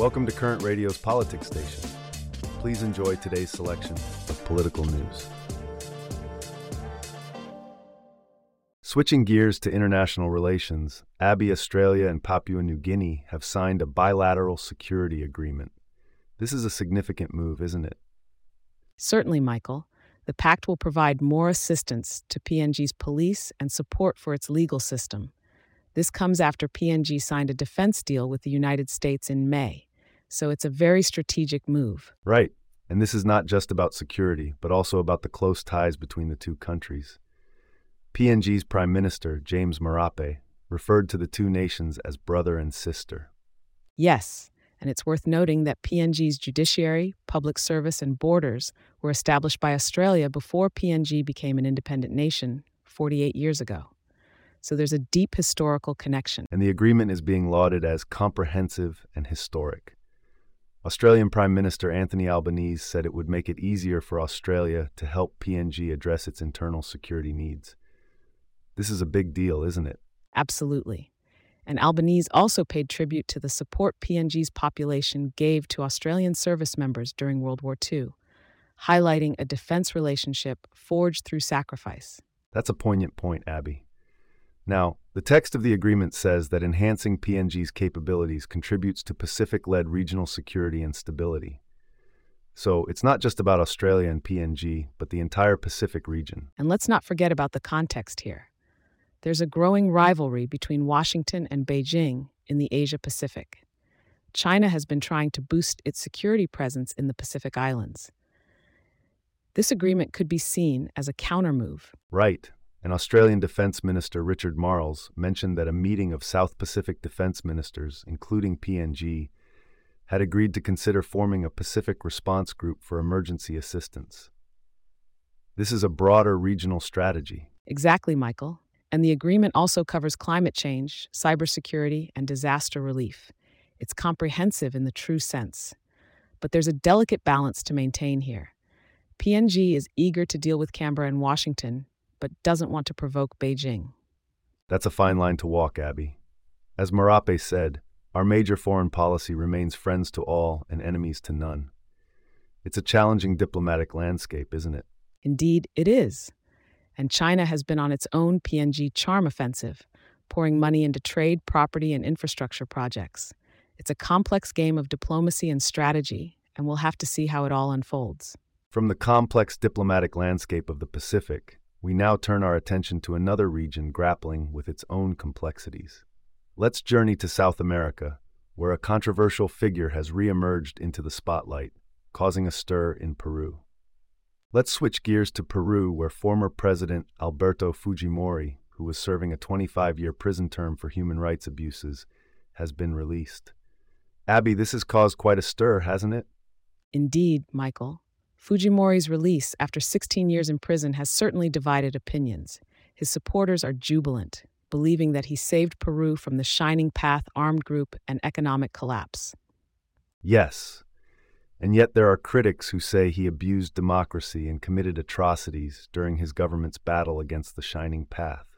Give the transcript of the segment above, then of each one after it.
Welcome to Current Radio's Politics Station. Please enjoy today's selection of political news. Switching gears to international relations, Abbey, Australia, and Papua New Guinea have signed a bilateral security agreement. This is a significant move, isn't it? Certainly, Michael. The pact will provide more assistance to PNG's police and support for its legal system. This comes after PNG signed a defense deal with the United States in May, so it's a very strategic move. Right. And this is not just about security, but also about the close ties between the two countries. PNG's Prime Minister, James Marape, referred to the two nations as brother and sister. Yes, and it's worth noting that PNG's judiciary, public service, and borders were established by Australia before PNG became an independent nation 48 years ago. So there's a deep historical connection. And the agreement is being lauded as comprehensive and historic. Australian Prime Minister Anthony Albanese said it would make it easier for Australia to help PNG address its internal security needs. This is a big deal, isn't it? Absolutely. And Albanese also paid tribute to the support PNG's population gave to Australian service members during World War II, highlighting a defense relationship forged through sacrifice. That's a poignant point, Abbey. Now, the text of the agreement says that enhancing PNG's capabilities contributes to Pacific led regional security and stability. So it's not just about Australia and PNG, but the entire Pacific region. And let's not forget about the context here. There's a growing rivalry between Washington and Beijing in the Asia Pacific. China has been trying to boost its security presence in the Pacific Islands. This agreement could be seen as a countermove. Right. And Australian Defence Minister Richard Marles mentioned that a meeting of South Pacific defence ministers, including PNG, had agreed to consider forming a Pacific response group for emergency assistance. This is a broader regional strategy. Exactly, Michael. And the agreement also covers climate change, cybersecurity, and disaster relief. It's comprehensive in the true sense. But there's a delicate balance to maintain here. PNG is eager to deal with Canberra and Washington, but doesn't want to provoke Beijing. That's a fine line to walk, Abbey. As Marape said, our major foreign policy remains friends to all and enemies to none. It's a challenging diplomatic landscape, isn't it? Indeed, it is. And China has been on its own PNG charm offensive, pouring money into trade, property, and infrastructure projects. It's a complex game of diplomacy and strategy, and we'll have to see how it all unfolds. From the complex diplomatic landscape of the Pacific, we now turn our attention to another region grappling with its own complexities. Let's journey to South America, where a controversial figure has reemerged into the spotlight, causing a stir in Peru. Let's switch gears to Peru, where former President Alberto Fujimori, who was serving a 25 year prison term for human rights abuses, has been released. Abbey, this has caused quite a stir, hasn't it? Indeed, Michael. Fujimori's release after 16 years in prison has certainly divided opinions. His supporters are jubilant, believing that he saved Peru from the Shining Path armed group and economic collapse. Yes. And yet there are critics who say he abused democracy and committed atrocities during his government's battle against the Shining Path.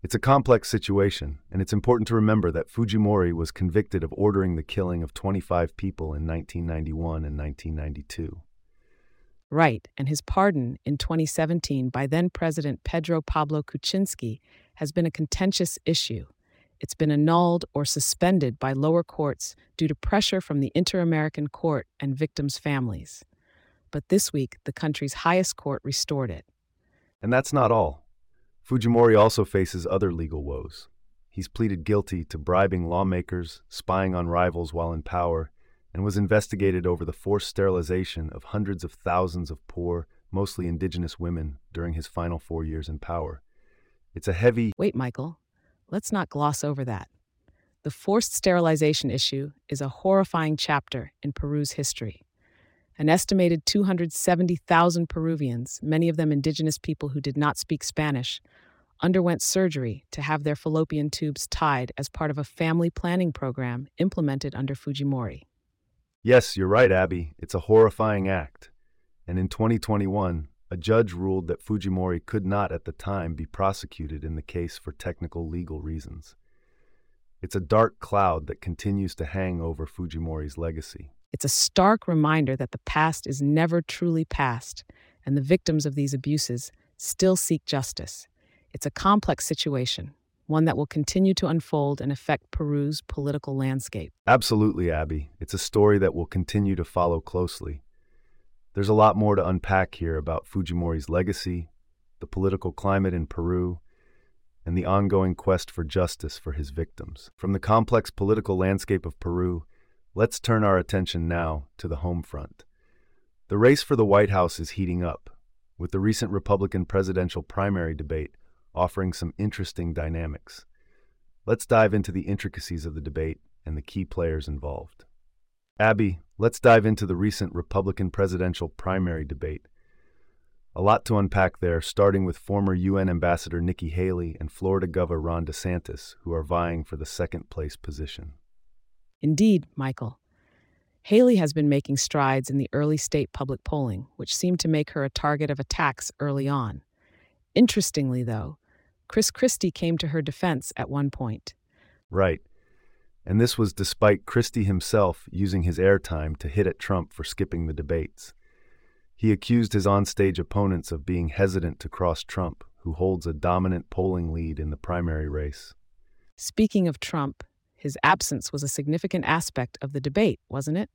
It's a complex situation, and it's important to remember that Fujimori was convicted of ordering the killing of 25 people in 1991 and 1992. Right, and his pardon in 2017 by then President Pedro Pablo Kuczynski has been a contentious issue. It's been annulled or suspended by lower courts due to pressure from the Inter American Court and victims' families. But this week, the country's highest court restored it. And that's not all. Fujimori also faces other legal woes. He's pleaded guilty to bribing lawmakers, spying on rivals while in power, and was investigated over the forced sterilization of hundreds of thousands of poor, mostly indigenous women during his final four years in power. It's a heavy. Wait, Michael. Let's not gloss over that. The forced sterilization issue is a horrifying chapter in Peru's history. An estimated 270,000 Peruvians, many of them indigenous people who did not speak Spanish, underwent surgery to have their fallopian tubes tied as part of a family planning program implemented under Fujimori. Yes, you're right, Abbey. It's a horrifying act. And in 2021, a judge ruled that Fujimori could not at the time be prosecuted in the case for technical legal reasons. It's a dark cloud that continues to hang over Fujimori's legacy. It's a stark reminder that the past is never truly past, and the victims of these abuses still seek justice. It's a complex situation, one that will continue to unfold and affect Peru's political landscape. Absolutely, Abbey. It's a story that will continue to follow closely. There's a lot more to unpack here about Fujimori's legacy, the political climate in Peru, and the ongoing quest for justice for his victims. From the complex political landscape of Peru, let's turn our attention now to the home front. The race for the White House is heating up, with the recent Republican presidential primary debate offering some interesting dynamics. Let's dive into the intricacies of the debate and the key players involved. Abbey, let's dive into the recent Republican presidential primary debate. A lot to unpack there, starting with former UN Ambassador Nikki Haley and Florida Governor Ron DeSantis, who are vying for the second place position. Indeed, Michael. Haley has been making strides in the early state public polling, which seemed to make her a target of attacks early on. Interestingly, though, Chris Christie came to her defense at one point. Right. And this was despite Christie himself using his airtime to hit at Trump for skipping the debates. He accused his onstage opponents of being hesitant to cross Trump, who holds a dominant polling lead in the primary race. Speaking of Trump, his absence was a significant aspect of the debate, wasn't it?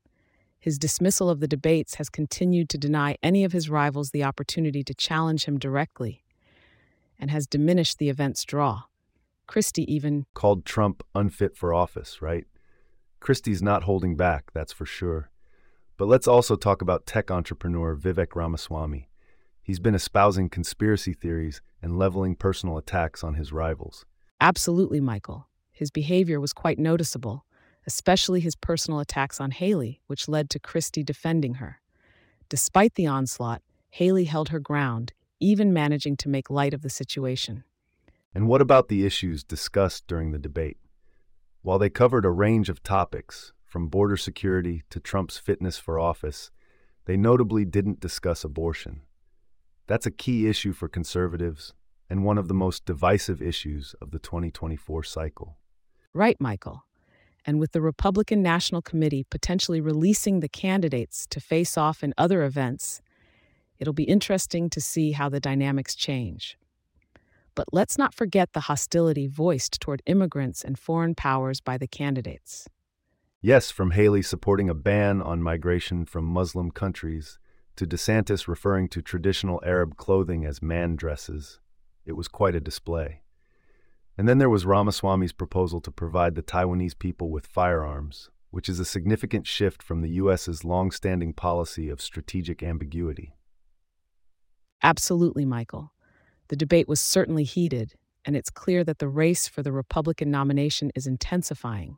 His dismissal of the debates has continued to deny any of his rivals the opportunity to challenge him directly and has diminished the event's draw. Christie even called Trump unfit for office, right? Christie's not holding back, that's for sure. But let's also talk about tech entrepreneur Vivek Ramaswamy. He's been espousing conspiracy theories and leveling personal attacks on his rivals. Absolutely, Michael. His behavior was quite noticeable, especially his personal attacks on Haley, which led to Christie defending her. Despite the onslaught, Haley held her ground, even managing to make light of the situation. And what about the issues discussed during the debate? While they covered a range of topics, from border security to Trump's fitness for office, they notably didn't discuss abortion. That's a key issue for conservatives and one of the most divisive issues of the 2024 cycle. Right, Michael. And with the Republican National Committee potentially releasing the candidates to face off in other events, It'll be interesting to see how the dynamics change. But let's not forget the hostility voiced toward immigrants and foreign powers by the candidates. Yes, from Haley supporting a ban on migration from Muslim countries to DeSantis referring to traditional Arab clothing as man dresses. It was quite a display. And then there was Ramaswamy's proposal to provide the Taiwanese people with firearms, which is a significant shift from the U.S.'s long-standing policy of strategic ambiguity. Absolutely, Michael. The debate was certainly heated, and it's clear that the race for the Republican nomination is intensifying.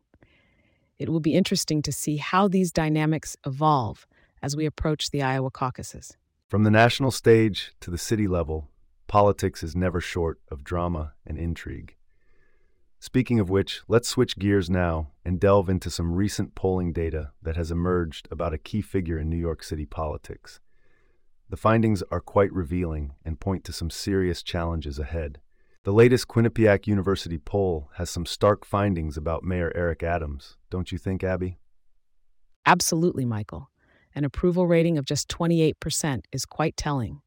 It will be interesting to see how these dynamics evolve as we approach the Iowa caucuses. From the national stage to the city level, politics is never short of drama and intrigue. Speaking of which, let's switch gears now and delve into some recent polling data that has emerged about a key figure in New York City politics. The findings are quite revealing and point to some serious challenges ahead. The latest Quinnipiac University poll has some stark findings about Mayor Eric Adams, don't you think, Abbey? Absolutely, Michael. An approval rating of just 28% is quite telling.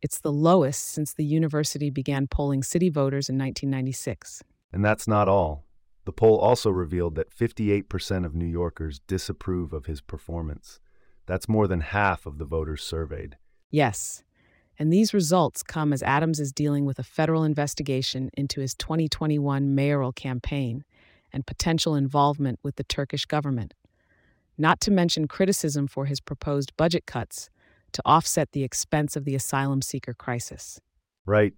It's the lowest since the university began polling city voters in 1996. And that's not all. The poll also revealed that 58% of New Yorkers disapprove of his performance. That's more than half of the voters surveyed. Yes. And these results come as Adams is dealing with a federal investigation into his 2021 mayoral campaign and potential involvement with the Turkish government, not to mention criticism for his proposed budget cuts to offset the expense of the asylum seeker crisis. Right.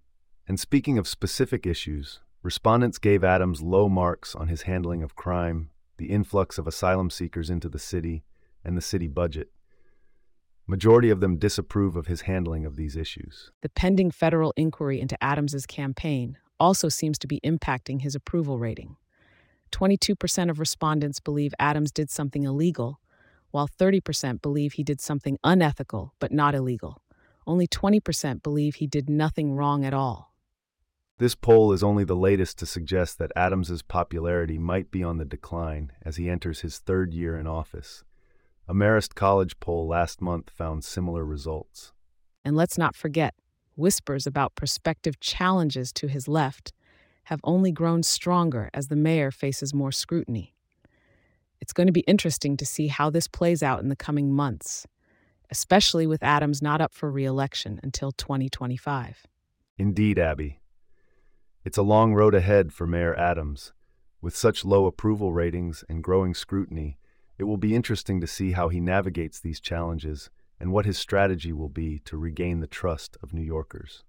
And speaking of specific issues, respondents gave Adams low marks on his handling of crime, the influx of asylum seekers into the city, and the city budget. Majority of them disapprove of his handling of these issues. The pending federal inquiry into Adams's campaign also seems to be impacting his approval rating. 22% of respondents believe Adams did something illegal, while 30% believe he did something unethical but not illegal. Only 20% believe he did nothing wrong at all. This poll is only the latest to suggest that Adams's popularity might be on the decline as he enters his third year in office. A Marist College poll last month found similar results. And let's not forget, whispers about prospective challenges to his left have only grown stronger as the mayor faces more scrutiny. It's going to be interesting to see how this plays out in the coming months, especially with Adams not up for re election until 2025. Indeed, Abbey. It's a long road ahead for Mayor Adams. With such low approval ratings and growing scrutiny, it will be interesting to see how he navigates these challenges and what his strategy will be to regain the trust of New Yorkers.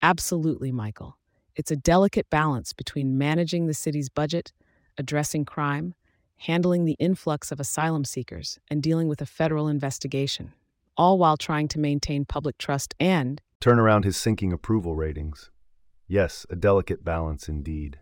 Absolutely, Michael. It's a delicate balance between managing the city's budget, addressing crime, handling the influx of asylum seekers, and dealing with a federal investigation, all while trying to maintain public trust and turn around his sinking approval ratings. Yes, a delicate balance indeed.